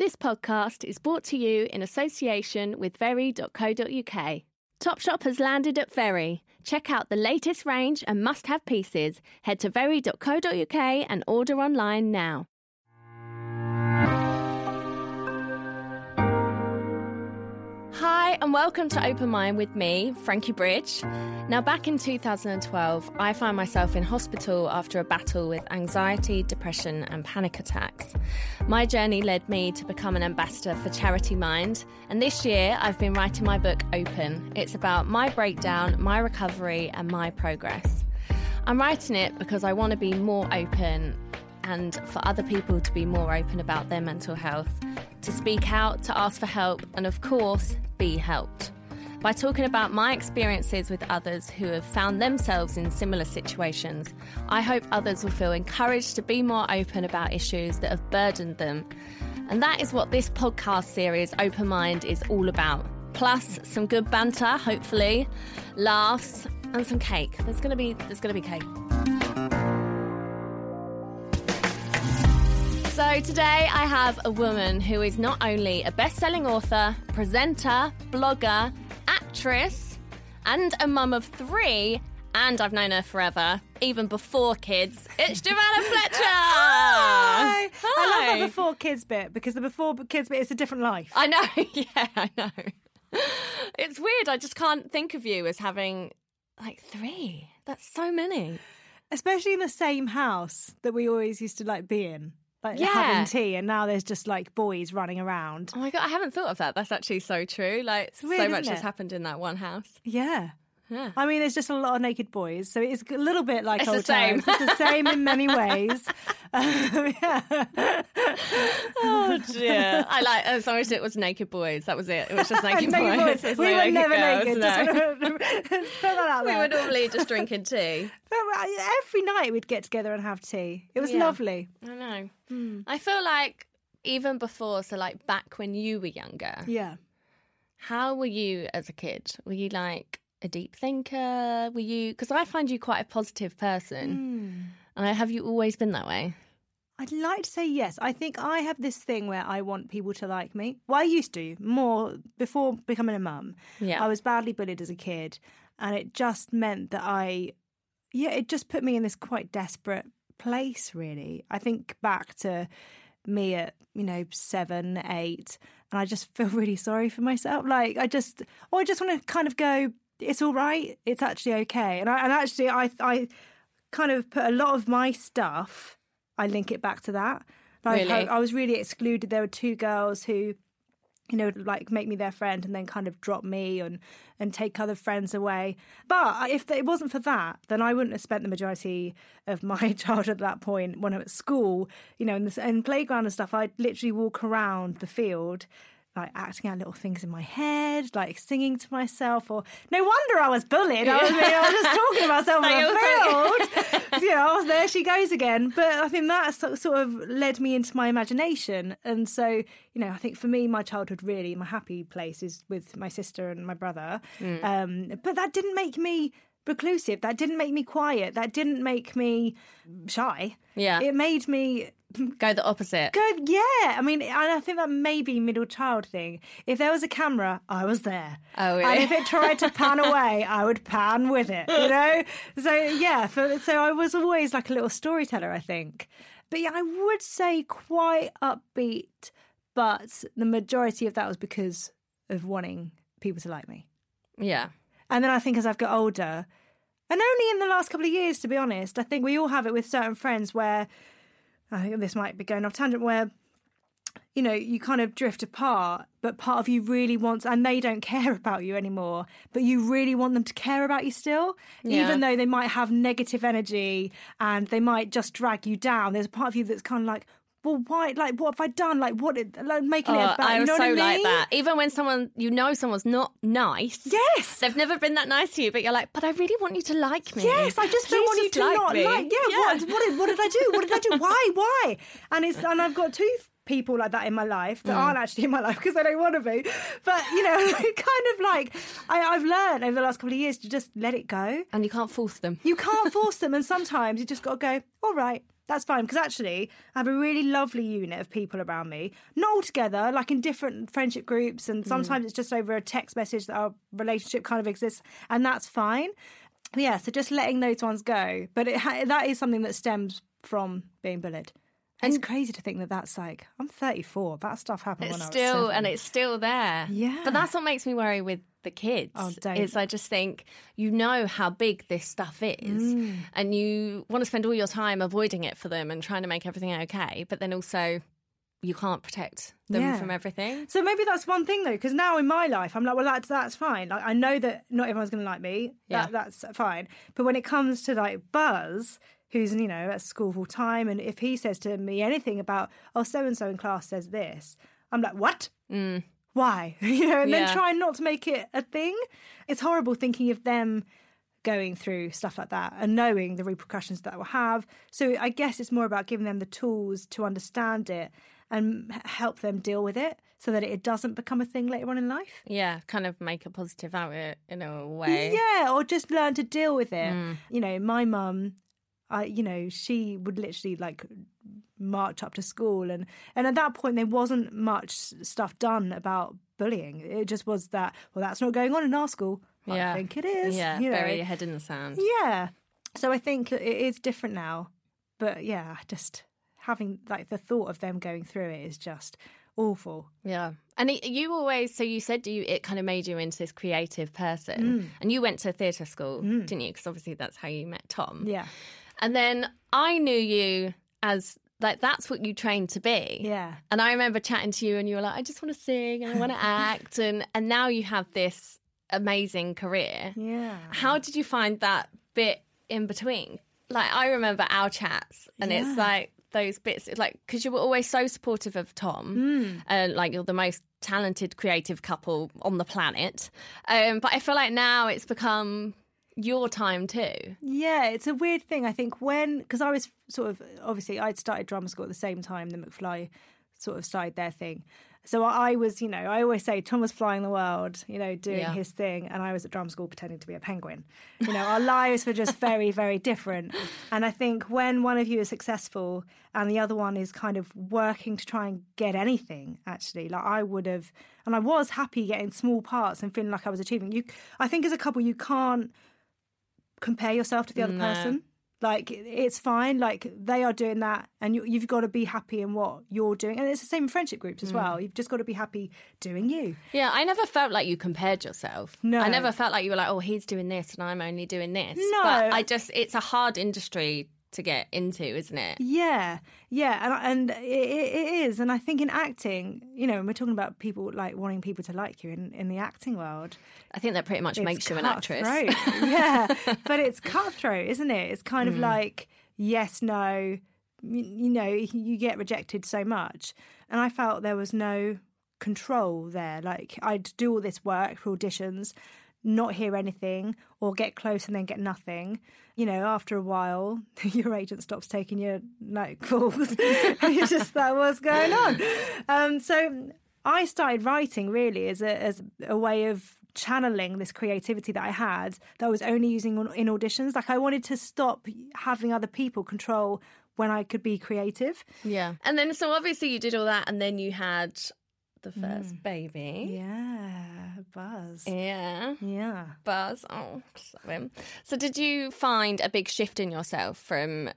This podcast is brought to you in association with Very.co.uk. Topshop has landed at Very. Check out the latest range and must have pieces. Head to Very.co.uk and order online now. Hi, and welcome to Open Mind with me, Frankie Bridge. Now, back in 2012, I found myself in hospital after a battle with anxiety, depression, and panic attacks. My journey led me to become an ambassador for Charity Mind, and this year I've been writing my book Open. It's about my breakdown, my recovery, and my progress. I'm writing it because I want to be more open and for other people to be more open about their mental health, to speak out, to ask for help, and of course, be helped. By talking about my experiences with others who have found themselves in similar situations, I hope others will feel encouraged to be more open about issues that have burdened them. And that is what this podcast series, Open Mind, is all about. Plus, some good banter, hopefully, laughs, and some cake. There's gonna be there's gonna be cake. So today I have a woman who is not only a best-selling author, presenter, blogger, actress, and a mum of three, and I've known her forever, even before kids. It's Giovanna Fletcher. Hi. Hi. I love the before kids bit because the before kids bit is a different life. I know. Yeah, I know. It's weird. I just can't think of you as having like three. That's so many. Especially in the same house that we always used to like be in. Like Yeah. having tea and now there's just like boys running around. Oh my god, I haven't thought of that. That's actually so true. Like weird, so much has happened in that one house. Yeah. Yeah. I mean, there's just a lot of naked boys, so it's a little bit like It's the same. times. It's the same in many ways. Um, yeah. Oh dear. I like as long as it was naked boys. That was it. It was just naked, Naked boys. boys. We no were never girls, naked. no. Just put that out We were normally just drinking tea. But every night we'd get together and have tea. It was Yeah. lovely. I know. Hmm. I feel like even before, so like back when you were younger, Yeah. how were you as a kid? Were you like a deep thinker? Were you? Because I find you quite a positive person, Hmm. and I, have you always been that way? I'd like to say yes. I think I have this thing where I want people to like me. Well, I used to more before becoming a mum. Yeah. I was badly bullied as a kid, and it just meant that I, yeah, it just put me in this quite desperate place, really. I think back to me at, you know, seven, eight, and I just feel really sorry for myself. Like, I just, or I just want to kind of go, it's all right, it's actually okay. And, I, and actually, I, I kind of put a lot of my stuff, I link it back to that. Like, Really? I, I was really excluded. There were two girls who, you know, like make me their friend and then kind of drop me and and take other friends away. But if it wasn't for that, then I wouldn't have spent the majority of my childhood at that point when I'm at school, you know, in the in playground and stuff. I'd literally walk around the field. Like acting out little things in my head, like singing to myself, or no wonder I was bullied. I was, I was just talking to myself on the field. you know, there she goes again. But I think that sort sort of led me into my imagination. And so, you know, I think for me, my childhood really, my happy place is with my sister and my brother. Mm. Um, but that didn't make me reclusive. That didn't make me quiet. That didn't make me shy. Yeah. It made me Go the opposite. Good, yeah. I mean, and I think that may be middle child thing. If there was a camera, I was there. Oh, really? And if it tried to pan away, I would pan with it. You know. So yeah, for, so I was always like a little storyteller. I think, but yeah, I would say quite upbeat. But the majority of that was because of wanting people to like me. Yeah. And then I think as I've got older, and only in the last couple of years, to be honest, I think we all have it with certain friends where I think this might be going off tangent where you know you kind of drift apart but part of you really wants and they don't care about you anymore but you really want them to care about you still Yeah. even though they might have negative energy and they might just drag you down there's a part of you that's kind of like well, why? Like, what have I done? Like, what? Like, making it Oh, about. I you know so what I mean? like that. Even when someone you know someone's not nice. Yes. They've never been that nice to you, but you're like, but I really want you to like me. Yes, I just don't want you to like not me. like. Yeah, What, what, did, what did I do? What did I do? Why? Why? And it's and I've got two people like that in my life Mm. that aren't actually in my life because I don't want to be. But you know, kind of like I, I've learned over the last couple of years to just let it go. And you can't force them. You can't force them, and sometimes you just got to go. All right. That's fine because actually, I have a really lovely unit of people around me. Not all together, like in different friendship groups, and hmm. sometimes it's just over a text message that our relationship kind of exists, and that's fine. Yeah, so just letting those ones go, but it ha- that is something that stems from being bullied. And it's crazy to think that that's like I'm 34. That stuff happened It's when I was still and it's still there. Yeah. But that's what makes me worry with the kids. Oh, don't. Is I just think you know how big this stuff is, Mm. and you want to spend all your time avoiding it for them and trying to make everything okay. But then also, you can't protect them Yeah. from everything. So maybe that's one thing though, because now in my life, I'm like, well, that's that's fine. Like I know that not everyone's going to like me. Yeah. That, that's fine. But when it comes to like Buzz, who's you know at school full time, and if he says to me anything about oh so and so in class says this, I'm like, what? Why? you know, and Yeah. then try not to make it a thing. It's horrible thinking of them going through stuff like that and knowing the repercussions that will have. So I guess it's more about giving them the tools to understand it and help them deal with it so that it doesn't become a thing later on in life. Yeah, kind of make a positive out of it in a way. Yeah, or just learn to deal with it. Mm. You know, my mum, I you know, she would literally like march up to school and and at that point there wasn't much stuff done about bullying. It just was that well that's not going on in our school. Yeah. I think it is. Yeah, you know. bury your head in the sand. Yeah. So I think it is different now. But yeah, just having like the thought of them going through it is just awful. Yeah. And it, you always, so you said you it kind of made you into this creative person. Mm. And you went to theatre school, mm. didn't you? Because obviously that's how you met Tom. Yeah. And then I knew you as like that's what you trained to be. Yeah. And I remember chatting to you and you were like, I just want to sing and I want to act and and now you have this amazing career. Yeah. How did you find that bit in between? Like I remember our chats and it's like those bits like because you were always so supportive of Tom Mm. and like you're the most talented creative couple on the planet um but I feel like now it's become your time too Yeah, it's a weird thing. I think when because I was sort of obviously I'd started drama school at the same time the McFly sort of started their thing. So I was, you know, I always say Tom was flying the world, you know, doing Yeah. his thing, and I was at drama school pretending to be a penguin. You know, our lives were just very, very different. And I think when one of you is successful and the other one is kind of working to try and get anything, actually, like I would have, and I was happy getting small parts and feeling like I was achieving. You, I think as a couple, you can't compare yourself to the other No. person. Like it's fine. Like they are doing that, and you, you've got to be happy in what you're doing. And it's the same in friendship groups Mm. as well. You've just got to be happy doing you. Yeah, I never felt like you compared yourself. No. I never felt like you were like, oh, he's doing this and I'm only doing this. No. But I just, it's a hard industry to get into, isn't it? Yeah, yeah, and and it, it is. And I think in acting, you know, when we're talking about people like wanting people to like you in in the acting world, I think that pretty much makes you an actress. yeah, but it's cutthroat, isn't it? It's kind of Mm. like yes, no. You, you know, you get rejected so much, and I felt there was no control there. Like I'd do all this work for auditions, not hear anything, or get close and then get nothing. You know, after a while, your agent stops taking your night calls. you're just like, what's going on? Um, so I started writing really as a as a way of channeling this creativity that I had that I was only using in auditions. Like I wanted to stop having other people control when I could be creative. Yeah. And then, so obviously you did all that and then you had the first Mm. baby. Yeah, buzz. Yeah. Yeah. Buzz. Oh, love him. So, did you find a big shift in yourself from?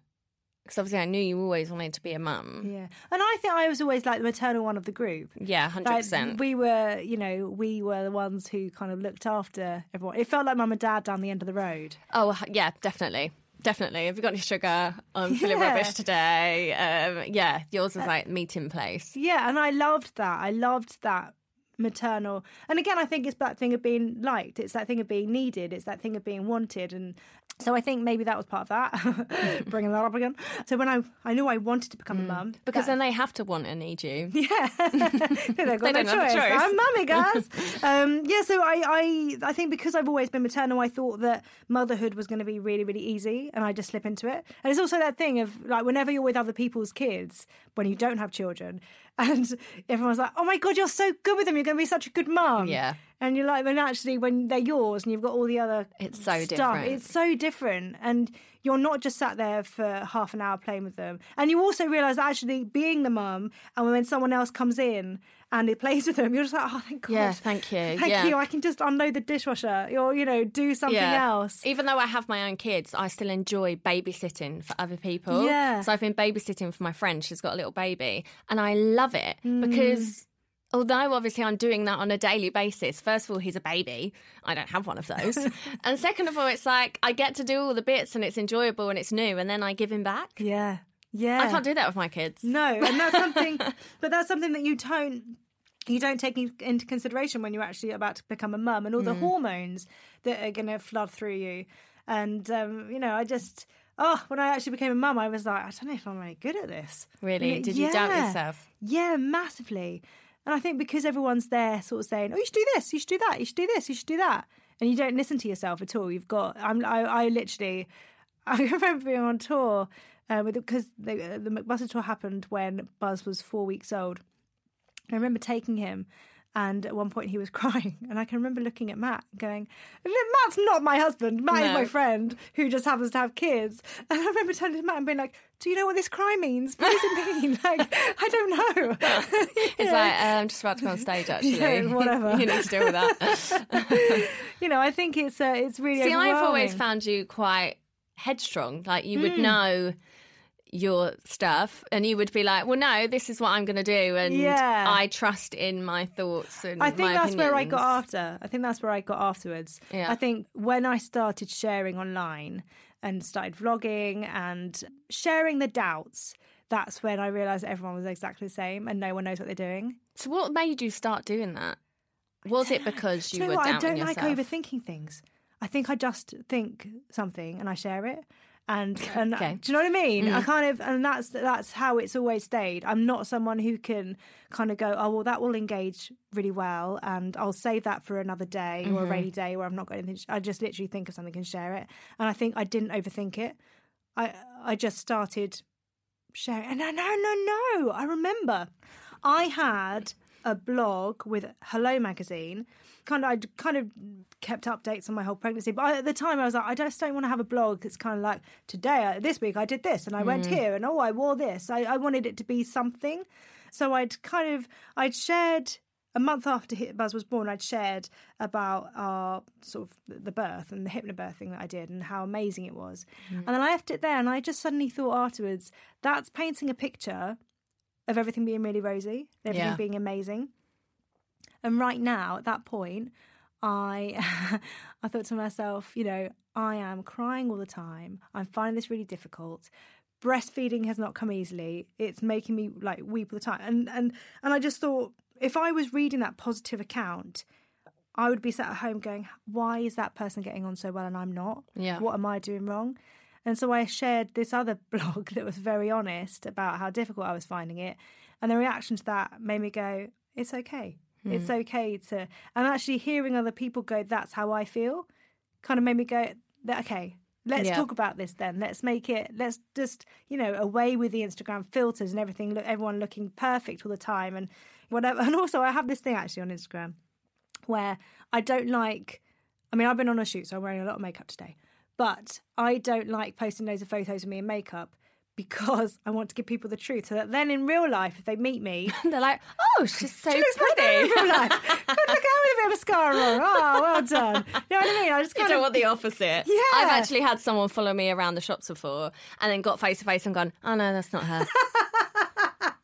Because obviously, I knew you always wanted to be a mum. Yeah. And I think I was always like the maternal one of the group. Yeah, hundred Like, percent. we were, you know, we were the ones who kind of looked after everyone. It felt like mum and dad down the end of the road. Oh, yeah, definitely. Definitely. Have you got any sugar? I'm feeling Yeah. rubbish today. Um, yeah, yours was like meeting place. Yeah, and I loved that. I loved that maternal. And again, I think it's that thing of being liked. It's that thing of being needed. It's that thing of being wanted. And So I think maybe that was part of that, bringing that up again. So when I I knew I wanted to become a mum, Because then they have to want and need you. yeah, got They no don't have a choice. choice. I'm mummy, guys. um, yeah, so I, I I think because I've always been maternal, I thought that motherhood was going to be really really easy, and I just slip into it. And it's also that thing of like whenever you're with other people's kids when you don't have children, and everyone's like, "Oh my god, you're so good with them. You're going to be such a good mum." Yeah. And you're like, when actually, when they're yours and you've got all the other It's so stuff, different. it's so different. And you're not just sat there for half an hour playing with them. And you also realise actually being the mum, and when someone else comes in and it plays with them, you're just like, oh, thank God. Yeah, thank you. Thank Yeah. you. I can just unload the dishwasher or, you know, do something else. Even though I have my own kids, I still enjoy babysitting for other people. Yeah. So I've been babysitting for my friend. She's got a little baby. And I love it Mm. because although obviously I'm doing that on a daily basis, first of all, he's a baby. I don't have one of those. and second of all, it's like I get to do all the bits and it's enjoyable and it's new and then I give him back. Yeah. Yeah. I can't do that with my kids. No, and that's something, but that's something that you don't you don't take into consideration when you're actually about to become a mum and all Mm. the hormones that are going to flood through you. And um, you know, I just oh, when I actually became a mum, I was like, I don't know if I'm very good at this. Really? Did you doubt yourself? Yeah, massively. And I think because everyone's there, sort of saying, "Oh, you should do this, you should do that, you should do this, you should do that," and you don't listen to yourself at all. You've got, I'm, I, I literally, I remember being on tour uh, with because the, the McBusted tour happened when Buzz was four weeks old. I remember taking him. And at one point he was crying, and I can remember looking at Matt, going, "Matt's not my husband. Matt is my friend who just happens to have kids." And I remember turning to Matt and being like, "Do you know what this cry means? What does it mean? like, I don't know." It's like, uh, I'm just about to go on stage actually. Yeah, whatever. you need to deal with that. you know, I think it's uh, it's really. See, I've always found you quite headstrong. Like you would Hmm. know your stuff and you would be like, well, no, this is what I'm going to do. And Yeah. I trust in my thoughts and I think that's where I got after. I think that's where I got afterwards. Yeah. I think when I started sharing online and started vlogging and sharing the doubts, that's when I realised everyone was exactly the same and no one knows what they're doing. So what made you start doing that? Was it because you you know were what? I don't yourself? like overthinking things. I think I just think something and I share it. And and Okay. do you know what I mean? I mm. kind of and that's that's how it's always stayed. I'm not someone who can kind of go, oh well, that will engage really well, and I'll save that for another day or a mm-hmm. rainy day where I'm not going to. I just literally think of something and share it. And I think I didn't overthink it. I I just started sharing. And no, no, no, no. I remember I had a blog with Hello Magazine. Kind of, I kind of kept updates on my whole pregnancy, but I, at the time I was like, I just don't want to have a blog that's kind of like today, uh, this week I did this, and I went here, and oh, I wore this. I, I wanted it to be something, so I'd kind of, I'd shared a month after Buzz was born, I'd shared about our sort of the birth and the hypnobirthing that I did and how amazing it was. And then I left it there, and I just suddenly thought afterwards, that's painting a picture of everything being really rosy, everything Yeah. being amazing. And right now, at that point, I I thought to myself, you know, I am crying all the time. I'm finding this really difficult. Breastfeeding has not come easily. It's making me like weep all the time. And and and I just thought if I was reading that positive account, I would be sat at home going, why is that person getting on so well and I'm not? Yeah. What am I doing wrong? And so I shared this other blog that was very honest about how difficult I was finding it. And the reaction to that made me go, it's okay. It's mm. okay to. And actually hearing other people go, that's how I feel, kind of made me go, okay, let's Yeah. talk about this then. Let's make it, let's just, you know, away with the Instagram filters and everything, look, everyone looking perfect all the time and whatever. And also, I have this thing actually on Instagram where I don't like. I mean, I've been on a shoot, so I'm wearing a lot of makeup today. But I don't like posting loads of photos of me in makeup because I want to give people the truth. So that then in real life, if they meet me, They're like, oh, she's so she looks much better in pretty. real life. Good, look how many bit of mascara on. Oh, well done. You know what I mean? I just You kind don't of want the opposite. Yeah. I've actually had someone follow me around the shops before and then got face to face and gone, oh no, that's not her.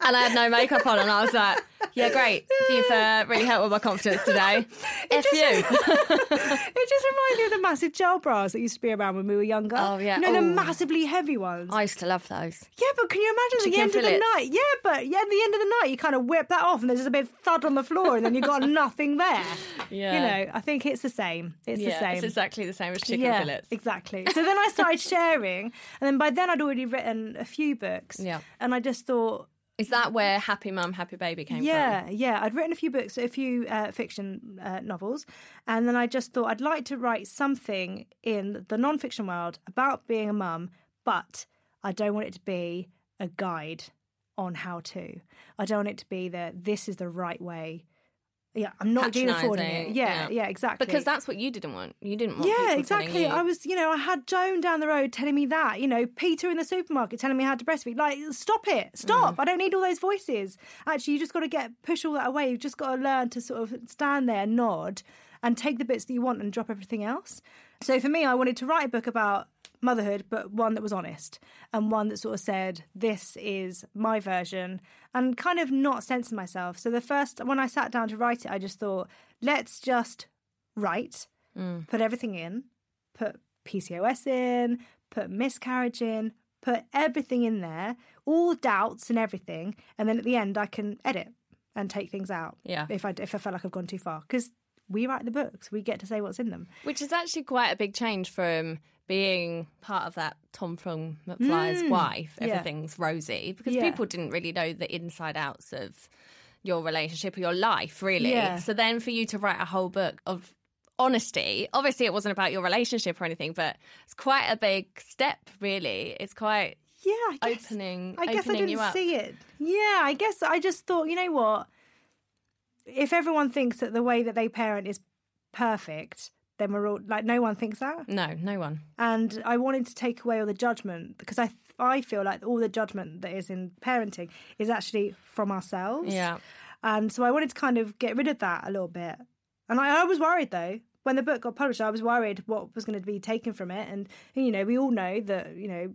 and I had no makeup on and I was like, Yeah, great. You've uh, really helped with my confidence today. F you. it just reminds me of the massive gel bras that used to be around when we were younger. Oh, yeah. You know, the Ooh. massively heavy ones. I used to love those. Yeah, but can you imagine at the Chicken end of the night? Yeah, but yeah, at the end of the night, you kind of whip that off, and there's just a bit of thud on the floor, and then you've got nothing there. Yeah. You know, I think it's the same. It's the same. it's exactly the same as chicken yeah, fillets. exactly. So then I started sharing, and then by then I'd already written a few books. Yeah. and I just thought, Is that where Happy Mum, Happy Baby came from? yeah, yeah. I'd written a few books, a few uh, fiction uh, novels, and then I just thought I'd like to write something in the non-fiction world about being a mum, but I don't want it to be a guide on how to. I don't want it to be that this is the right way. Yeah, I'm not doing affording it. Yeah, yeah. yeah, exactly. Because that's what you didn't want. You didn't want yeah, people exactly. you. I was, you know, I had Joan down the road telling me that, you know, Peter in the supermarket telling me how to breastfeed. Like, stop it, stop. Mm. I don't need all those voices. Actually, you just got to get push all that away. You've just got to learn to sort of stand there, nod, and take the bits that you want and drop everything else. So for me, I wanted to write a book about motherhood, but one that was honest and one that sort of said, this is my version and kind of not censoring myself. So the first, when I sat down to write it, I just thought, let's just write, mm. put everything in, put PCOS in, put miscarriage in, put everything in there, all doubts and everything. And then at the end, I can edit and take things out. Yeah. If I, if I felt like I've gone too far. Because we write the books, we get to say what's in them. Which is actually quite a big change from being part of that Tom from McFly's wife. Mm. yeah. Everything's rosy because Yeah. people didn't really know the inside outs of your relationship or your life, really. Yeah. So then for you to write a whole book of honesty, obviously it wasn't about your relationship or anything, but it's quite a big step, really. It's quite Yeah, I guess, opening. I guess I opening you didn't see it. Yeah, I guess I just thought, you know what? If everyone thinks that the way that they parent is perfect, then we're all like, no one thinks that. No, no one. And I wanted to take away all the judgment because I I feel like all the judgment that is in parenting is actually from ourselves. Yeah. And so I wanted to kind of get rid of that a little bit. And I, I was worried though. When the book got published, I was worried what was going to be taken from it. And, you know, we all know that, you know,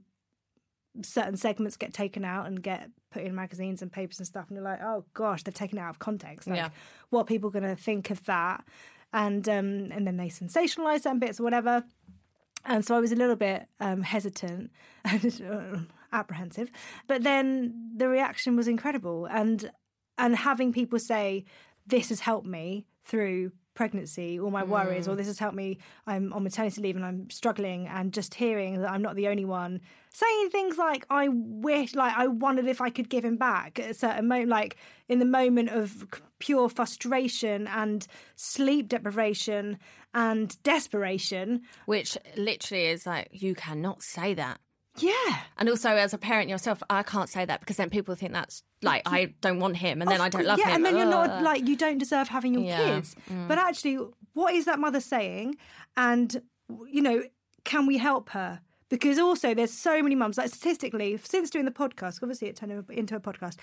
certain segments get taken out and get put in magazines and papers and stuff. And you're like, oh gosh, they've taken it out of context. Like, Yeah. what are people going to think of that? And, um, and then they sensationalize certain bits or whatever. And so I was a little bit um, hesitant and apprehensive. But then the reaction was incredible. And and having people say, This has helped me through pregnancy, all my worries, or mm. this has helped me, I'm on maternity leave and I'm struggling, and just hearing that I'm not the only one, saying things like, I wish, like, I wondered if I could give him back at a certain moment, like in the moment of pure frustration and sleep deprivation and desperation. Which literally is like, you cannot say that. Yeah. And also, as a parent yourself, I can't say that because then people think that's like I don't want him, and then I don't love yeah, him. Yeah, and then you're not like you don't deserve having your Yeah. Mm. kids. But actually, what is that mother saying? And you know, can we help her? Because also, there's so many mums. Like statistically, since doing the podcast, obviously it turned into a podcast.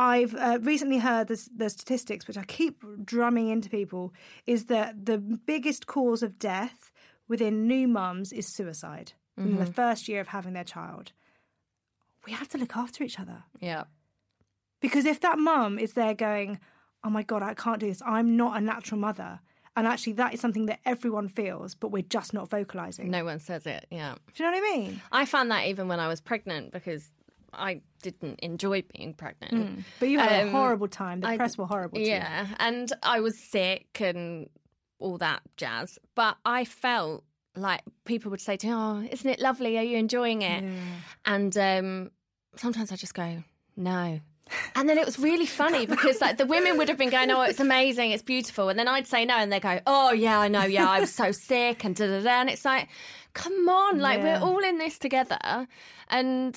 I've uh, recently heard the, the statistics, which I keep drumming into people, is that the biggest cause of death within new mums is suicide in Mm-hmm. the first year of having their child. We have to look after each other. yeah, Because if that mum is there going, oh my God, I can't do this, I'm not a natural mother. And actually, that is something that everyone feels, but we're just not vocalizing. no one says it. Yeah, Do you know what I mean? I found that even when I was pregnant because I didn't enjoy being pregnant. But you had Um, a horrible time. The I- press were horrible too. Yeah, and I was sick and all that jazz. But I felt like people would say to me, "Oh, isn't it lovely? Are you enjoying it?" And um, sometimes I just go, "No." And then it was really funny because like the women would have been going, "Oh, it's amazing, it's beautiful," and then I'd say no, and they go, "Oh yeah, I know, yeah, I was so sick," and da da da. And it's like, come on, like Yeah. we're all in this together, and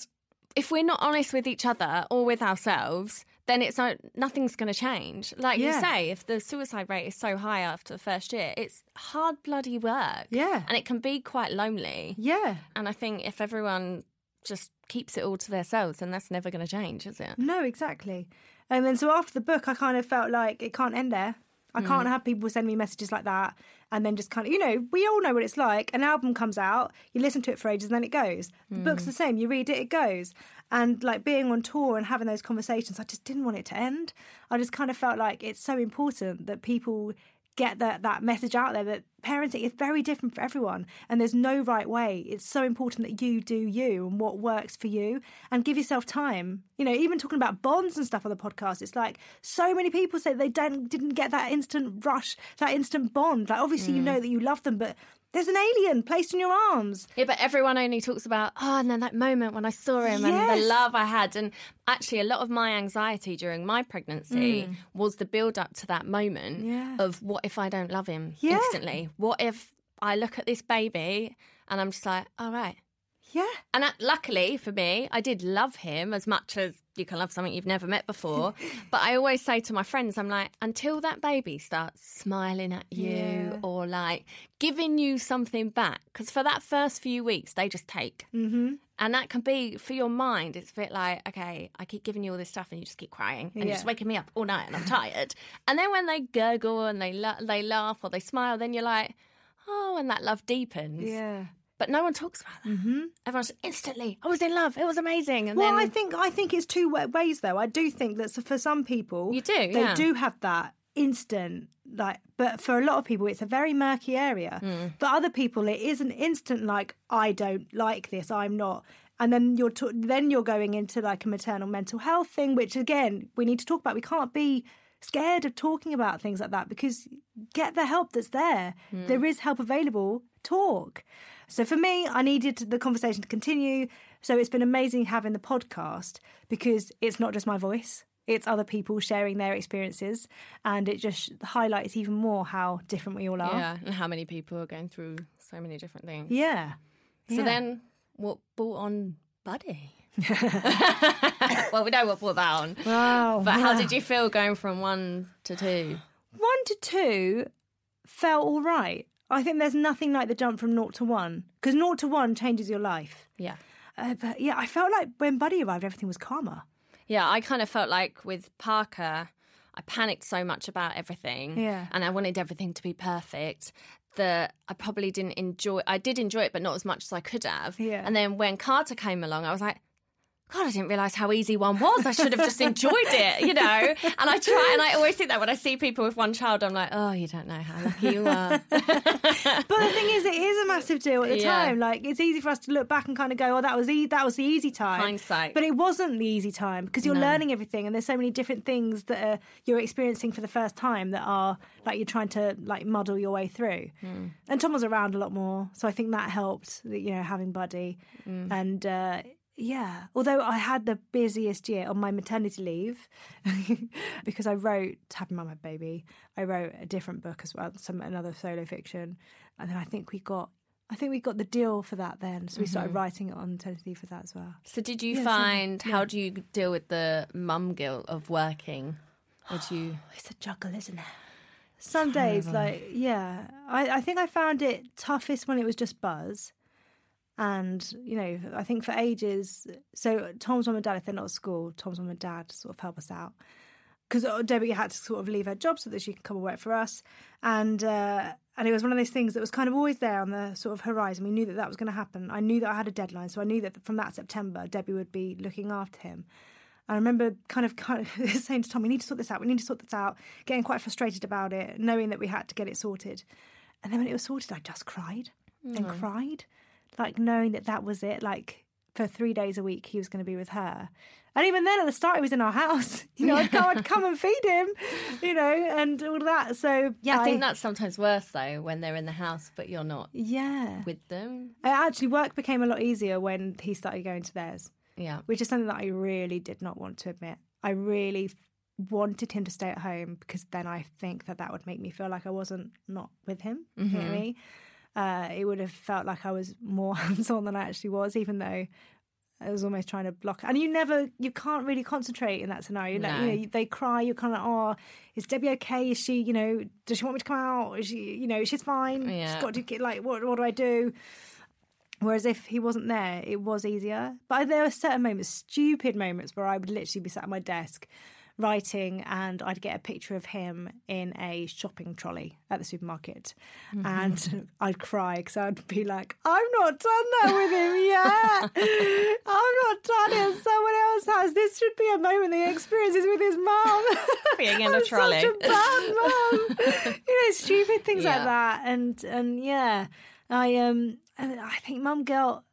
if we're not honest with each other or with ourselves, then it's nothing's going to change. Like you say, if the suicide rate is so high after the first year, it's hard bloody work. Yeah. And it can be quite lonely. Yeah. And I think if everyone just keeps it all to themselves, then that's never going to change, is it? No, exactly. And then so after the book, I kind of felt like it can't end there. I mm. can't have people send me messages like that and then just kind of, you know, we all know what it's like. An album comes out, you listen to it for ages, and then it goes. The book's mm. the same. You read it, it goes. And like being on tour and having those conversations, I just didn't want it to end. I just kind of felt like it's so important that people get that that message out there that parenting is very different for everyone and there's no right way. It's so important that you do you and what works for you and give yourself time. You know even talking about bonds and stuff on the podcast it's like so many people say they don't didn't get that instant rush that instant bond. Like obviously you mm. know that you love them but there's an alien placed in your arms Yeah, but everyone only talks about, oh, and then that moment when I saw him and the love I had. And actually, a lot of my anxiety during my pregnancy was the build up to that moment Mm. Yeah. of what if I don't love him Yeah. instantly? What if I look at this baby and I'm just like, all right. Yeah And uh, luckily for me, I did love him as much as you can love something you've never met before. but I always say to my friends, I'm like, until that baby starts smiling at you Yeah. or like giving you something back, because for that first few weeks, they just take. Mm-hmm. And that can be for your mind. It's a bit like, okay, I keep giving you all this stuff, and you just keep crying, and you're just waking me up all night, and I'm tired. and then when they gurgle and they la- they laugh or they smile, then you're like, oh, and that love deepens. yeah But no one talks about that. Mm-hmm. Everyone's instantly, I was in love. It was amazing. And Well, then I think I think it's two ways though. I do think that for some people, You do, they yeah. do have that instant like, but for a lot of people, it's a very murky area. Hmm. For other people, it is an instant like, I don't like this. I'm not. And then you're then you're going into like a maternal mental health thing, which again we need to talk about. We can't be scared of talking about things like that because get the help that's there. Hmm. There is help available. Talk. So for me, I needed the conversation to continue. So it's been amazing having the podcast because it's not just my voice. It's other people sharing their experiences, and it just highlights even more how different we all are. yeah, and how many people are going through so many different things. Yeah. So Yeah. then, what brought on Buddy? well, we know what brought that on. Wow. But how did you feel going from one to two? one to two felt all right. I think there's nothing like the jump from naught to one because naught to one changes your life. Yeah. Uh, but yeah, I felt like when Buddy arrived, everything was calmer. Yeah, I kind of felt like with Parker, I panicked so much about everything. Yeah. And I wanted everything to be perfect that I probably didn't enjoy I did enjoy it, but not as much as I could have. Yeah. And then when Carter came along, I was like, God, I didn't realise how easy one was. I should have just enjoyed it, you know? And I try, and I always think that when I see people with one child, I'm like, oh, you don't know how lucky you are. But the thing is, it is a massive deal at the Yeah. time. Like it's easy for us to look back and kind of go, "Oh, that was e- that was the easy time." Hindsight. but it wasn't the easy time because you're learning everything, and there's so many different things that are, you're experiencing for the first time that are like you're trying to like muddle your way through. Hmm. And Tom was around a lot more, so I think that helped. You know, having Buddy, Hmm. and. uh yeah, although I had the busiest year on my maternity leave because I wrote Mum Had Baby. I wrote a different book as well, some another solo fiction, and then I think we got I think we got the deal for that then, so we Mm-hmm. started writing it on maternity leave for that as well. So did you Yeah, so- find, how do you deal with the mum guilt of working? Or do you... It's a juggle, isn't it? Some days, like yeah, I, I think I found it toughest when it was just Buzz, and you know I think for ages. So Tom's mum and dad, if they're not at school, Tom's mum and dad sort of help us out because Debbie had to sort of leave her job so that she could come and work for us, and uh, and it was one of those things that was kind of always there on the sort of horizon. We knew that that was going to happen. I knew that I had a deadline, so I knew that from that September, Debbie would be looking after him. I remember kind of, kind of saying to Tom, "We need to sort this out. We need to sort this out." Getting quite frustrated about it, knowing that we had to get it sorted. And then when it was sorted, I just cried and cried, like knowing that that was it. Like for three days a week, he was going to be with her. And even then, at the start, he was in our house. You know, I'd go, I'd come and feed him, you know, and all that. So Yeah, I think that's sometimes worse though when they're in the house but you're not yeah. with them. Uh, Actually, work became a lot easier when he started going to theirs. Yeah. which is something that I really did not want to admit. I really wanted him to stay at home because then I think that that would make me feel like I wasn't not with him. You know I mean? Uh, it would have felt like I was more hands-on than I actually was, even though I was almost trying to block. And you never, you can't really concentrate in that scenario. Like, you know, they cry. You're kind of, oh, is Debbie okay? Is she, you know, does she want me to come out? Is she, you know, she's fine. Yeah. She's got to get like, what, what do I do? Whereas if he wasn't there, it was easier. But there were certain moments, stupid moments, where I would literally be sat at my desk writing and I'd get a picture of him in a shopping trolley at the supermarket mm-hmm. and I'd cry because I'd be like, I'm not done that with him yet. I'm not done it. Someone else has. This should be a moment he experiences with his mum. Being in a trolley. Such a bad mum. you know, stupid things yeah. like that. And and yeah, I um I think mum guilt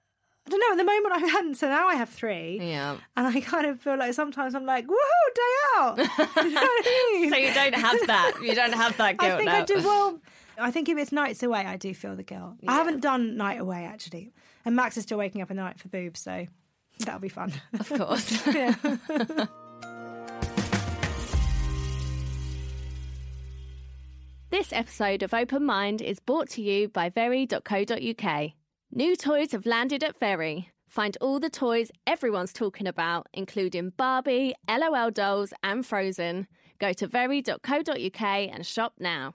I don't know. At the moment, I hadn't, so now I have three. Yeah. And I kind of feel like sometimes I'm like, woohoo, day out. you know I mean? so you don't have that. You don't have that guilt. I think now. I do. Well, I think if it's nights away, I do feel the guilt. Yeah. I haven't done night away actually, and Max is still waking up at night for boobs, so that'll be fun. Of course. This episode of Open Mind is brought to you by Very.co.uk. New toys have landed at Very. Find all the toys everyone's talking about, including Barbie, LOL dolls, and Frozen. Go to very.co.uk and shop now.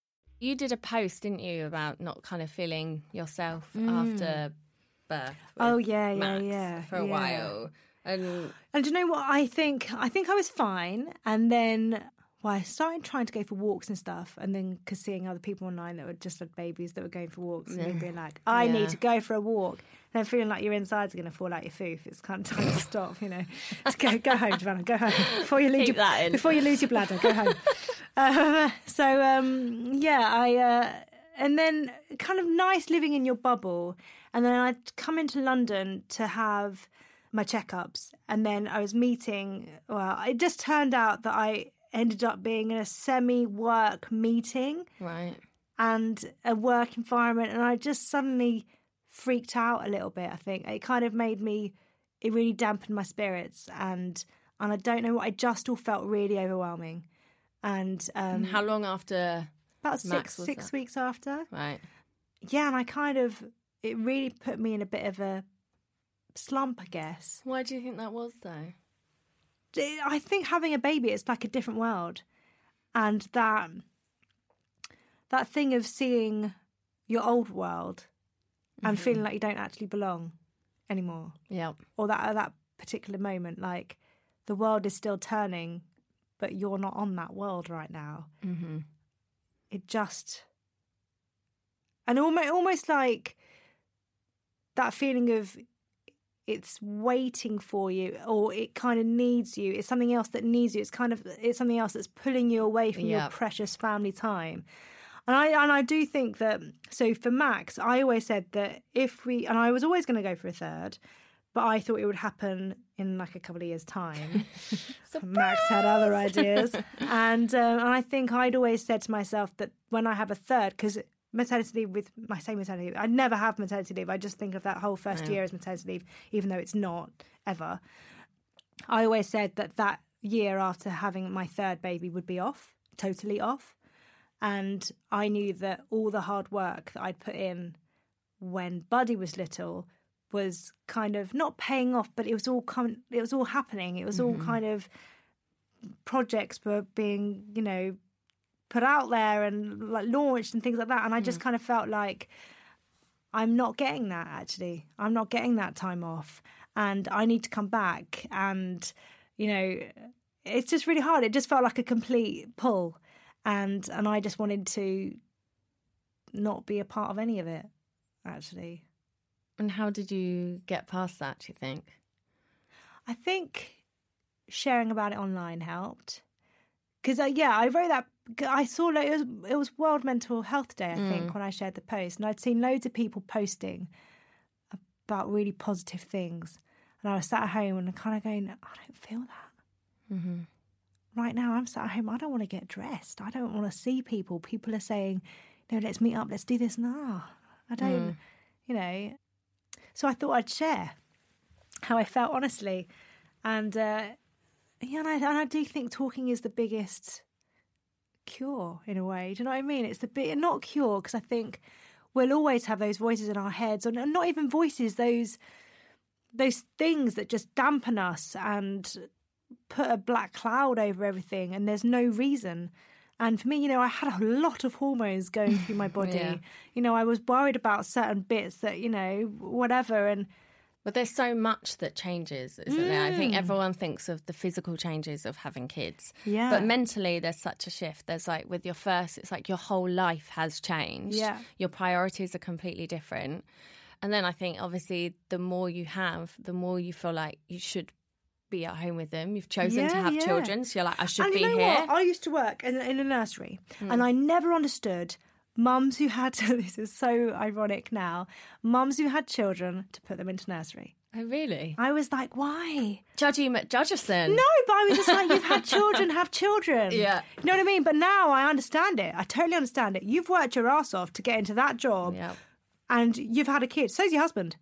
You did a post, didn't you, about not kind of feeling yourself mm. after birth? Oh yeah, yeah, yeah. For a yeah. while, and and do you know what I think? I think I was fine, and then well, I started trying to go for walks and stuff, and then cause seeing other people online that were just had babies that were going for walks, and then being like, I yeah. need to go for a walk, and then feeling like your insides are going to fall out your foof. It's kind of time to stop, you know. Just go, go home, Giovanna, go home before you lose Keep your before you lose your bladder. Go home. uh, so um, yeah, I uh, and then kind of nice living in your bubble, and then I'd come into London to have my checkups, and then I was meeting. Well, it just turned out that I ended up being in a semi work meeting. Right. And a work environment. And I just suddenly freaked out a little bit, I think. It kind of made me, it really dampened my spirits. And, and I don't know what, I just all felt really overwhelming. And, um, and how long after? About six, six that? weeks after. Right. Yeah. And I kind of, it really put me in a bit of a slump, I guess. Why do you think that was, though? I think having a baby is like a different world, and that that thing of seeing your old world and mm-hmm. feeling like you don't actually belong anymore. Yeah. Or that at that particular moment, like the world is still turning, but you're not on that world right now. Mm-hmm. It just and almost almost like that feeling of it's waiting for you or it kind of needs you. It's something else that needs you. It's kind of it's something else that's pulling you away from your precious family time. And I and I do think that so for Max I always said that if we and I was always going to go for a third but I thought it would happen in like a couple of years time. Max had other ideas. And um, and I think I'd always said to myself that when I have a third because maternity leave with my same maternity leave. I never have maternity leave. I just think of that whole first yeah. year as maternity leave, even though it's not ever. I always said that that year after having my third baby would be off, totally off. And I knew that all the hard work that I'd put in when Buddy was little was kind of not paying off, but it was all com- it was all happening. It was mm-hmm. all kind of projects were being, you know, put out there and like launched and things like that. And I just mm. kind of felt like I'm not getting that actually. I'm not getting that time off. And I need to come back. And, you know, it's just really hard. It just felt like a complete pull. And and I just wanted to not be a part of any of it, actually. And how did you get past that, do you think? I think sharing about it online helped. Because, uh, yeah, I wrote that I saw like, it was it was World Mental Health Day, I think, mm. when I shared the post, and I'd seen loads of people posting about really positive things, and I was sat at home and kind of going, I don't feel that. Mm-hmm. Right now, I'm sat at home. I don't want to get dressed. I don't want to see people. People are saying, "No, let's meet up. Let's do this." No, I don't. Mm. You know, so I thought I'd share how I felt honestly, and uh, yeah, and I, and I do think talking is the biggest cure in a way. Do you know what I mean? It's the bit not cure because I think we'll always have those voices in our heads, or not even voices, those those things that just dampen us and put a black cloud over everything, and there's no reason. And for me, you know, I had a lot of hormones going through my body. Yeah. You know, I was worried about certain bits that, you know, whatever. And But there's so much that changes, isn't there? I think everyone thinks of the physical changes of having kids. Yeah. But mentally, there's such a shift. There's like with your first, it's like your whole life has changed. Yeah. Your priorities are completely different. And then I think obviously the more you have, the more you feel like you should be at home with them. You've chosen to have yeah. children. So you're like, I should and be you know here. what? I used to work in, in a nursery, Hmm. and I never understood mums who had this is so ironic now mums who had children to put them into nursery. Oh, really? I was like, why? Judgy McJudgerson. No, but I was just like, you've had children, have children. Yeah. You know what I mean? But now I understand it. I totally understand it. You've worked your ass off to get into that job and you've had a kid. So's your husband.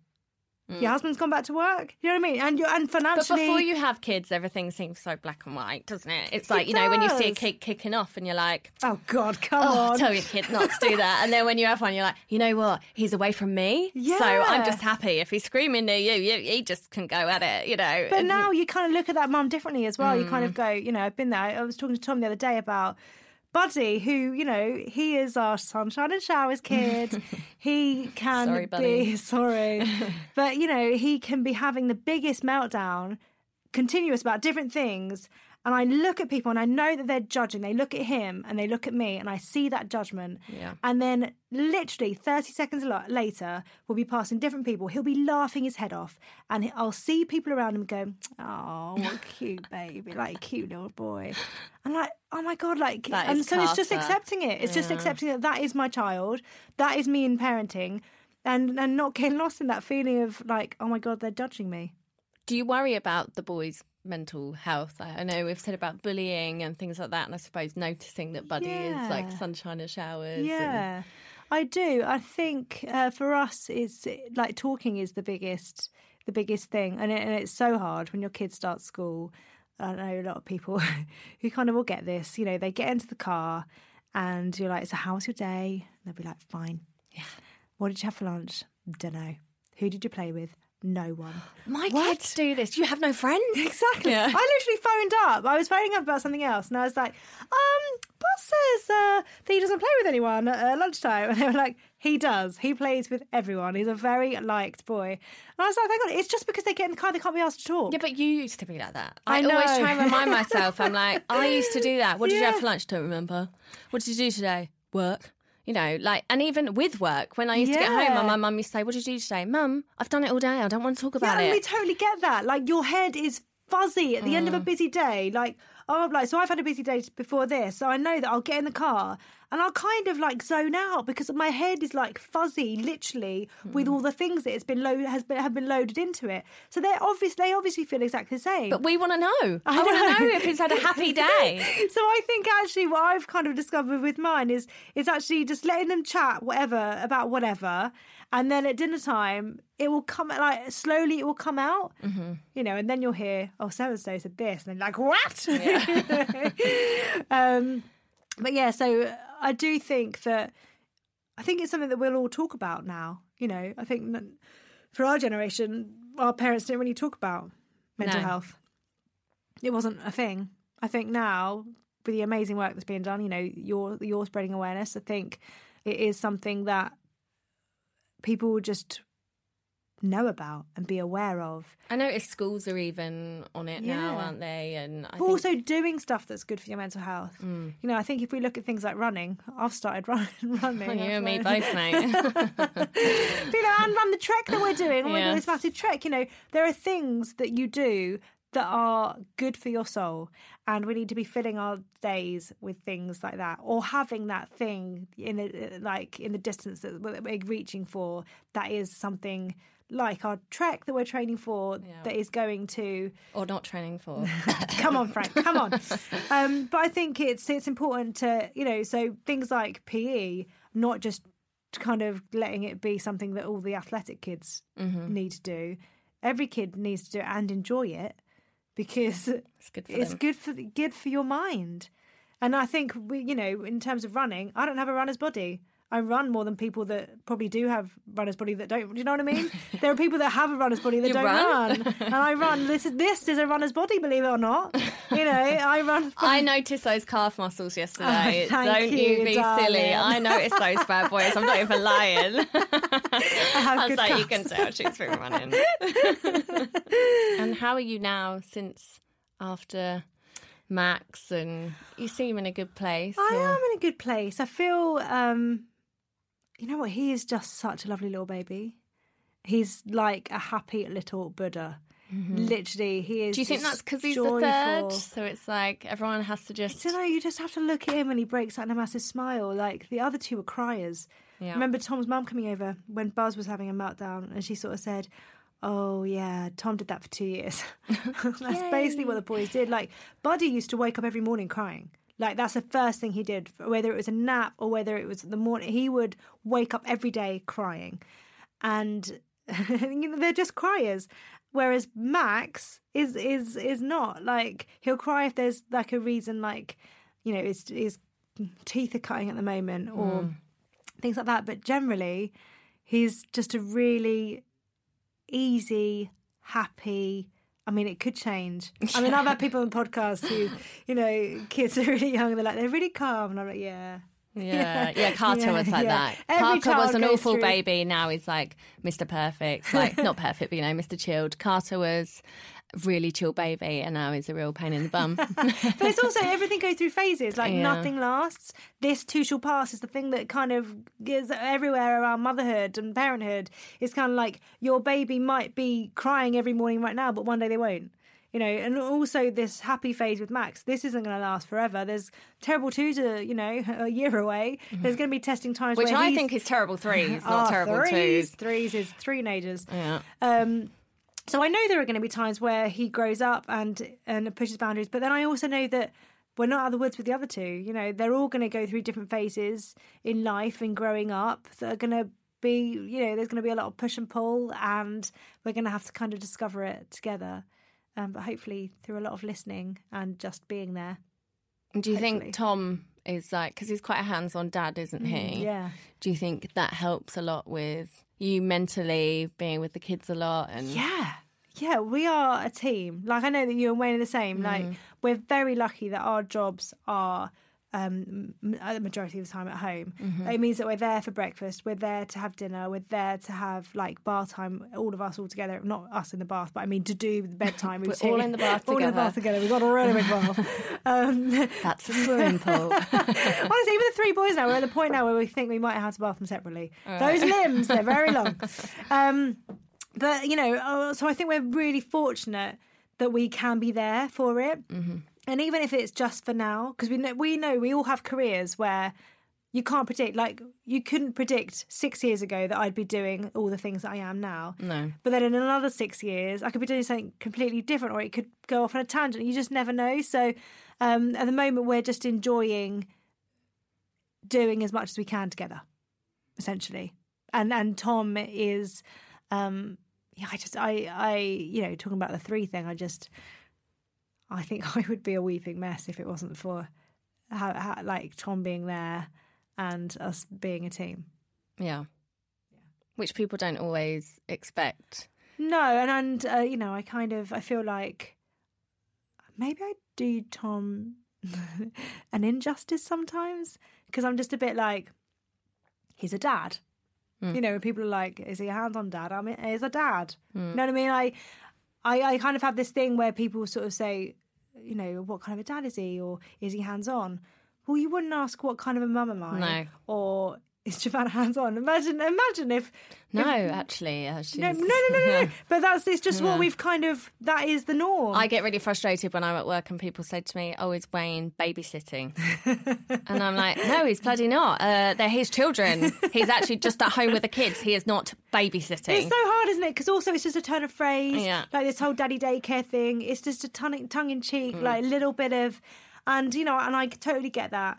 Your husband's gone back to work. You know what I mean? And you and Mm. But financially before you have kids, everything seems so black and white, doesn't it? It's like, It you know, when you see a kid kicking off and you're like, Oh God, come oh, on. tell your kid not to do that. And then when you have one, you're like, you know what? He's away from me. So I'm just happy. If he's screaming near you, you he just can go at it, you know. But And- now you kind of look at that mum differently as well. You kind Mm. of go, you know, I've been there. I was talking to Tom the other day about Buddy, who, you know, he is our sunshine and showers kid. he can Sorry, be sorry. but, you know, he can be having the biggest meltdown, continuous about different things. And I look at people and I know that they're judging. They look at him and they look at me and I see that judgment. Yeah. And then literally 30 seconds later, we'll be passing different people. He'll be laughing his head off. And I'll see people around him go, oh, what a cute baby, like cute little boy. I'm like, oh my God, like, and so it's just accepting it. It's just accepting that that is my child. That is me in parenting. And, and not getting lost in that feeling of like, oh my God, they're judging me. Do you worry about the boys' mental health? I know we've said about bullying and things like that, and I suppose noticing that Buddy is like sunshine and showers. and- Yeah, I do. I think uh, for us, it's like talking is the biggest, the biggest thing, and, it, and it's so hard when your kids start school. I know a lot of people who kind of will get this. You know, they get into the car, and you're like, "So, how was your day?" And they'll be like, "Fine." Yeah. What did you have for lunch? Don't know. Who did you play with? No one. My What? kids do this. You have no friends? Exactly. Yeah. I literally phoned up. I was phoning up about something else, and I was like, "Um, Buzz says uh, that he doesn't play with anyone at uh, lunchtime." And they were like, "He does. He plays with everyone. He's a very liked boy." And I was like, "Thank God! It's just because they get in the car, they can't be asked to talk." Yeah, but you used to be like that. I I, always try and remind myself. I'm like, I used to do that. What did you have for lunch? Don't remember. What did you do today? Work. You know, like, and even with work, when I used to get home, and my mum used to say, "What did you do today, Mum? I've done it all day. I don't want to talk about it. yeah, and we it." totally get that. Like your head is fuzzy at the end of Mm. a busy day. Like, oh, like, so I've had a busy day before this, so I know that I'll get in the car and I'll kind of like zone out because my head is like fuzzy, literally, with Mm. all the things that it's been loaded has been have been loaded into it. So they're obvious. They obviously feel exactly the same. but we want to know. I, I want to know if he's had a happy day. so I think actually what I've kind of discovered with mine is is actually just letting them chat whatever about whatever, and then at dinner time it will come like slowly it will come out, Mm-hmm. you know, and then you'll hear oh so and so said this, and then like what? um, but yeah, so I do think that I think it's something that we'll all talk about now. You know, I think that for our generation, our parents didn't really talk about mental No. health. It wasn't a thing. I think now, with the amazing work that's being done, you know, you're you're spreading awareness. I think it is something that people will just know about and be aware of. I notice schools are even on it now, aren't they? And I But think, also doing stuff that's good for your mental health. Hmm. You know, I think if we look at things like running, I've started run, running. Oh, you and me both, mate. you know, and, and the trek that we're doing, oh my god, this massive trek. You know, there are things that you do that are good for your soul, and we need to be filling our days with things like that, or having that thing in the like in the distance that we're we're reaching for. That is something like our trek that we're training for Yeah. that is going to or not training for. come on frank come on um, but i think it's it's important to you know so things like pe not just kind of letting it be something that all the athletic kids need to do. Every kid needs to do it and enjoy it because It's good for it's them. good for good for your mind. And I think we, you know, in terms of running, I don't have a runner's body. I run more than people that probably do have runner's body that don't. Do you know what I mean? there are people that have a runner's body that You don't run? run. and I run. This is this is a runner's body, believe it or not. You know, I run. I noticed those calf muscles yesterday. Oh, thank Don't you, you, be darling. silly. I noticed those bad boys. I'm not even lying. I have I was good like, you calves. can tell she's been running. and how are you now since after Max? And you seem in a good place. I or- am in a good place. I feel, um, you know what? He is just such a lovely little baby. He's like a happy little Buddha. Literally, he is. Mm-hmm. Do you think that's because he's joyful. the third? So it's like everyone has to I just. don't know. You just have to look at him when he breaks out in a massive smile. Like the other two were criers. Yeah. Remember Tom's mum coming over when Buzz was having a meltdown, and she sort of said, "Oh yeah, Tom did that for two years." that's basically what the boys did. Like Buddy used to wake up every morning crying. Like that's the first thing he did, whether it was a nap or whether it was the morning. He would wake up every day crying, and you know they're just criers. Whereas Max is is is not like he'll cry if there's like a reason, like you know his his teeth are cutting at the moment or hmm. things like that. But generally, he's just a really easy, happy. I mean, it could change. I mean, I've had people on podcasts who, you know, kids are really young. and They're like they're really calm, and I'm like, yeah. Yeah, yeah. Carter Yeah, was like yeah. that. Every Parker was an awful through- baby. Now he's like Mr. Perfect. Like not perfect, but you know, Mr. Chilled. Carter was really chill baby, and now he's a real pain in the bum. But it's also everything goes through phases. Like Yeah. nothing lasts. This too shall pass is the thing that kind of is everywhere around motherhood and parenthood. It's kind of like your baby might be crying every morning right now, but one day they won't. You know, and also this happy phase with Max. This isn't going to last forever. There's terrible twos, are, you know, a year away. There's going to be testing times Which I think is terrible threes, not Oh, terrible threes. twos. Threes is three teenagers. Yeah. Um, so I know there are going to be times where he grows up and and pushes boundaries, but then I also know that we're not out of the woods with the other two. You know, they're all going to go through different phases in life and growing up that are going to be, you know, there's going to be a lot of push and pull, and we're going to have to kind of discover it together. Um, but hopefully through a lot of listening and just being there. Do you Hopefully. think Tom is like because he's quite a hands-on dad, isn't he? Mm, Yeah. Do you think that helps a lot with you mentally being with the kids a lot and Yeah. Yeah, we are a team. Like I know that you and Wayne are the same. Like mm. we're very lucky that our jobs are um uh, the majority of the time at home. It means that we're there for breakfast, we're there to have dinner, we're there to have like bath time, all of us all together. Not us in the bath, but I mean to do the bedtime We're all in the bath together. all in the bath together. We've got a really big bath. Um, that's a swimming pool? Honestly, even the three boys now, we're at the point now where we think we might have to bath them separately. Those limbs, they're very long. Um, but, you know, uh, so I think we're really fortunate that we can be there for it. And even if it's just for now, because we know, we know we all have careers where you can't predict. Like, you couldn't predict six years ago that I'd be doing all the things that I am now. No. But then in another six years, I could be doing something completely different, or it could go off on a tangent. You just never know. So um, at the moment, we're just enjoying doing as much as we can together, essentially. And and Tom is, um, yeah, I just I I you know talking about the three thing, I just I think I would be a weeping mess if it wasn't for how, how like Tom being there and us being a team. Yeah. yeah. Which people don't always expect. No, and and uh, you know, I kind of I feel like maybe I do Tom an injustice sometimes because I'm just a bit like he's a dad. You know, people are like, "Is he a hands-on dad?" I mean, he's a dad. You know what I mean? I, I, I kind of have this thing where people sort of say, you know, what kind of a dad is he, or is he hands-on? Well, you wouldn't ask what kind of a mum am I, No. or is Giovanna hands-on? Imagine, imagine if No, actually, uh, no, no, no, no, no. Yeah. But that's it's just Yeah. what we've kind of that is the norm. I get really frustrated when I'm at work and people say to me, "Oh, is Wayne babysitting?" and I'm like, "No, he's bloody not. Uh, they're his children. He's actually just at home with the kids. He is not babysitting." it's so hard, isn't it? Because also it's just a turn of phrase, Yeah. like this whole daddy daycare thing. It's just a ton, tongue in cheek, Mm. like a little bit of, and you know, and I totally get that.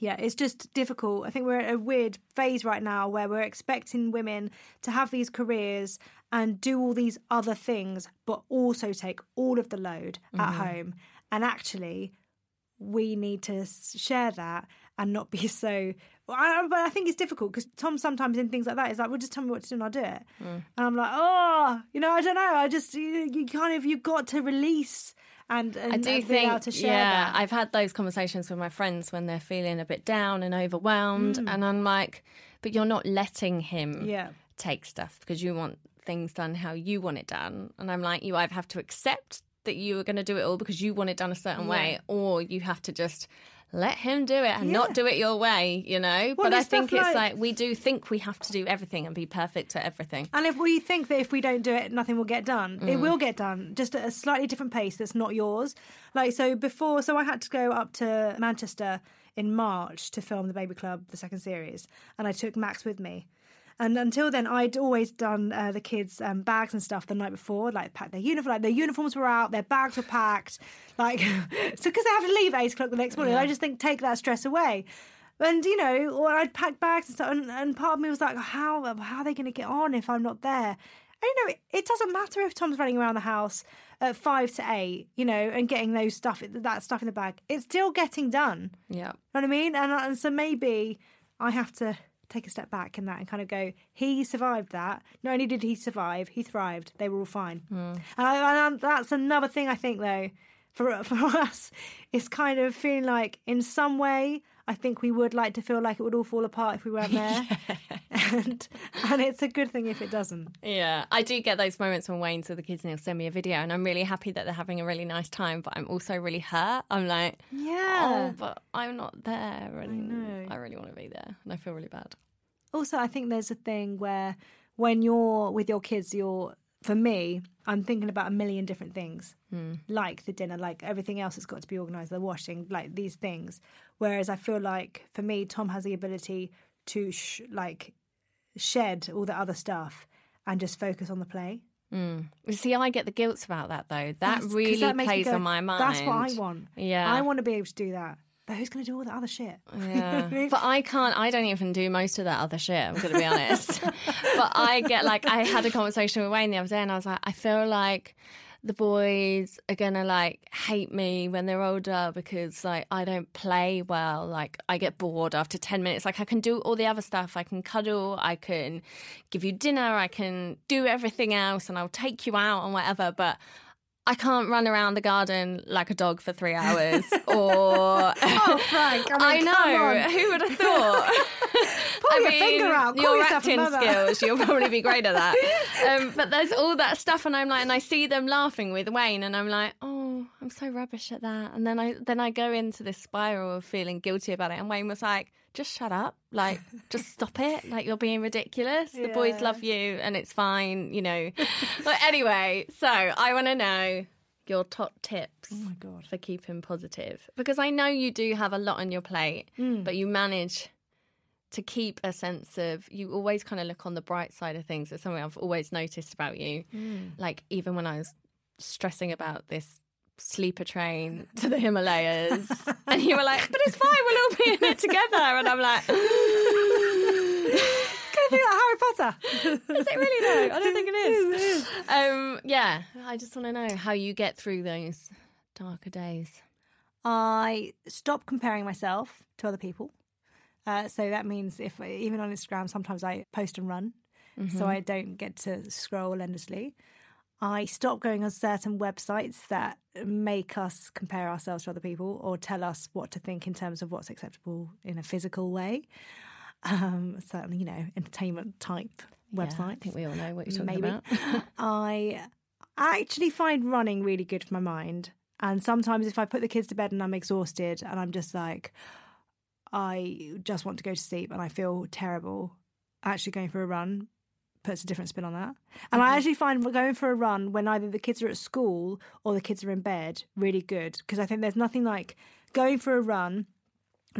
Yeah, it's just difficult. I think we're at a weird phase right now where we're expecting women to have these careers and do all these other things, but also take all of the load mm-hmm. at home. And actually, we need to share that and not be so. but I think it's difficult because Tom sometimes in things like that is like, "Well, just tell me what to do and I'll do it." Mm. And I'm like, "Oh, you know, I don't know. I just you, you kind of you've got to release." And, and, I do think, yeah, that. I've had those conversations with my friends when they're feeling a bit down and overwhelmed, mm. and I'm like, but you're not letting him yeah. take stuff because you want things done how you want it done, and I'm like, you either have to accept that you are going to do it all because you want it done a certain yeah. way, or you have to just let him do it and yeah. not do it your way, you know? Well, but I think it's like, like, we do think we have to do everything and be perfect at everything. And if we think that if we don't do it, nothing will get done, mm. it will get done, just at a slightly different pace that's not yours. Like, so before, so I had to go up to Manchester in March to film The Baby Club, the second series, and I took Max with me. And until then, I'd always done uh, the kids' um, bags and stuff the night before, like packed their uniform, like their uniforms were out, their bags were packed, like so because they have to leave at eight o'clock the next morning. Yeah. I just think take that stress away. And you know, or I'd pack bags and stuff, and, and part of me was like, how how are they going to get on if I'm not there? And, you know, it, it doesn't matter if Tom's running around the house at five to eight, you know, and getting those stuff that stuff in the bag. It's still getting done. Yeah, you know what I mean. And, and so maybe I have to take a step back in that and kind of go, he survived that. Not only did he survive, he thrived. They were all fine. Mm. And, I, and that's another thing I think, though, for for us, is kind of feeling like in some way I think we would like to feel like it would all fall apart if we weren't there. yeah. and, and it's a good thing if it doesn't. Yeah, I do get those moments when Wayne's with the kids and he'll send me a video, and I'm really happy that they're having a really nice time, but I'm also really hurt. I'm like, yeah, oh, but I'm not there, and I, I really want to be there, and I feel really bad. Also, I think there's a thing where when you're with your kids, you're for me, I'm thinking about a million different things, mm. like the dinner, like everything else that's got to be organised, the washing, like these things. Whereas I feel like for me, Tom has the ability to sh- like shed all the other stuff and just focus on the play. Mm. See, I get the guilt about that though. That that's, really that plays go, on my mind. That's what I want. Yeah, I want to be able to do that. But who's going to do all that other shit? Yeah. but I can't, I don't even do most of that other shit, I'm going to be honest. but I get like, I had a conversation with Wayne the other day and I was like, I feel like the boys are gonna like hate me when they're older because like I don't play well. Like I get bored after 10 minutes. Like I can do all the other stuff. I can cuddle, I can give you dinner, I can do everything else and I'll take you out and whatever. But I can't run around the garden like a dog for three hours. Or oh, Frank, I, mean, I know who would have thought. Pull I your mean, finger out. Call your acting skills, you'll probably be great at that. Um, but there's all that stuff, and I'm like, and I see them laughing with Wayne, and I'm like, oh, I'm so rubbish at that. And then I then I go into this spiral of feeling guilty about it. And Wayne was like, just shut up. Like, just stop it. Like, you're being ridiculous. Yeah. The boys love you and it's fine, you know. but anyway, so I want to know your top tips oh for keeping positive. Because I know you do have a lot on your plate, mm. but you manage to keep a sense of you always kind of look on the bright side of things. It's something I've always noticed about you. Mm. Like even when I was stressing about this sleeper train to the Himalayas. and you were like, but it's fine, we'll all be in it together. And I'm like, it's going to be like Harry Potter. is it really though? I don't think it is. It is. Um, yeah, I just want to know how you get through those darker days. I stop comparing myself to other people. Uh, so that means if even on Instagram, sometimes I post and run, mm-hmm. so I don't get to scroll endlessly. I stop going on certain websites that make us compare ourselves to other people or tell us what to think in terms of what's acceptable in a physical way. Um, certainly, you know, entertainment type websites. Yeah, I think we all know what you're talking Maybe. about. I actually find running really good for my mind. And sometimes if I put the kids to bed and I'm exhausted and I'm just like, I just want to go to sleep and I feel terrible, actually going for a run puts a different spin on that. And mm-hmm. I actually find going for a run when either the kids are at school or the kids are in bed really good because I think there's nothing like going for a run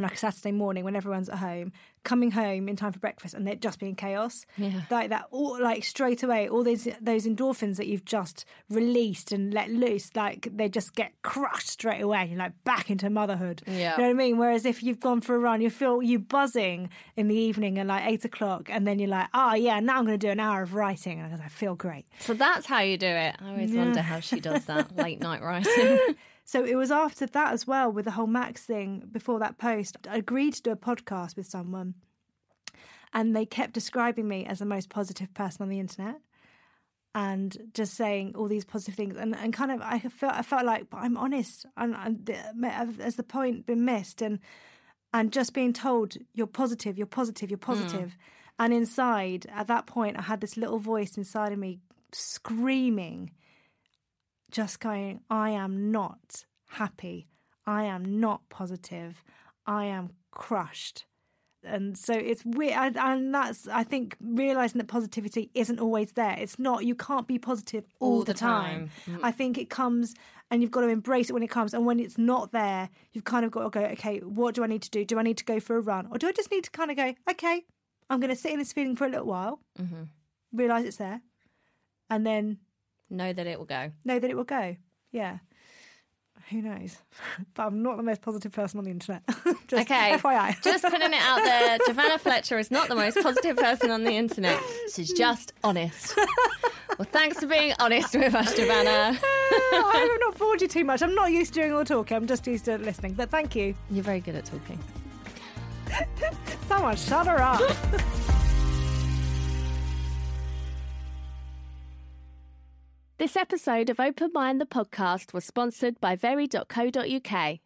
like a Saturday morning when everyone's at home, coming home in time for breakfast and it just being chaos. Yeah. Like that all like straight away, all those those endorphins that you've just released and let loose, like they just get crushed straight away. You're like back into motherhood. Yeah. You know what I mean? Whereas if you've gone for a run, you feel you buzzing in the evening at like eight o'clock and then you're like, Oh yeah, now I'm gonna do an hour of writing and I feel great. So that's how you do it. I always wonder how she does that late night writing. So it was after that as well with the whole Max thing before that post. I agreed to do a podcast with someone and they kept describing me as the most positive person on the internet and just saying all these positive things. And, and kind of I felt I felt like but I'm honest. And, and has the point been missed? And and just being told you're positive you're positive you're hmm. positive. And inside at that point I had this little voice inside of me screaming just going, I am not happy. I am not positive. I am crushed. And so it's weird. And that's, I think, realizing that positivity isn't always there. It's not, you can't be positive all, All the, the time. time. Mm. I think it comes and you've got to embrace it when it comes. And when it's not there, you've kind of got to go, okay, what do I need to do? Do I need to go for a run? Or do I just need to kind of go, okay, I'm going to sit in this feeling for a little while, mm-hmm. realize it's there, and then know that it will go. know that it will go. Yeah. Who knows? But I'm not the most positive person on the internet. Just Okay. FYI. Just putting it out there, Giovanna Fletcher is not the most positive person on the internet. She's just honest. Well, thanks for being honest with us, Giovanna. Oh, I have not bored you too much. I'm not used to doing all the talking. I'm just used to listening. But thank you. You're very good at talking. Someone shut her up. This episode of Open Mind the podcast was sponsored by very.co.uk.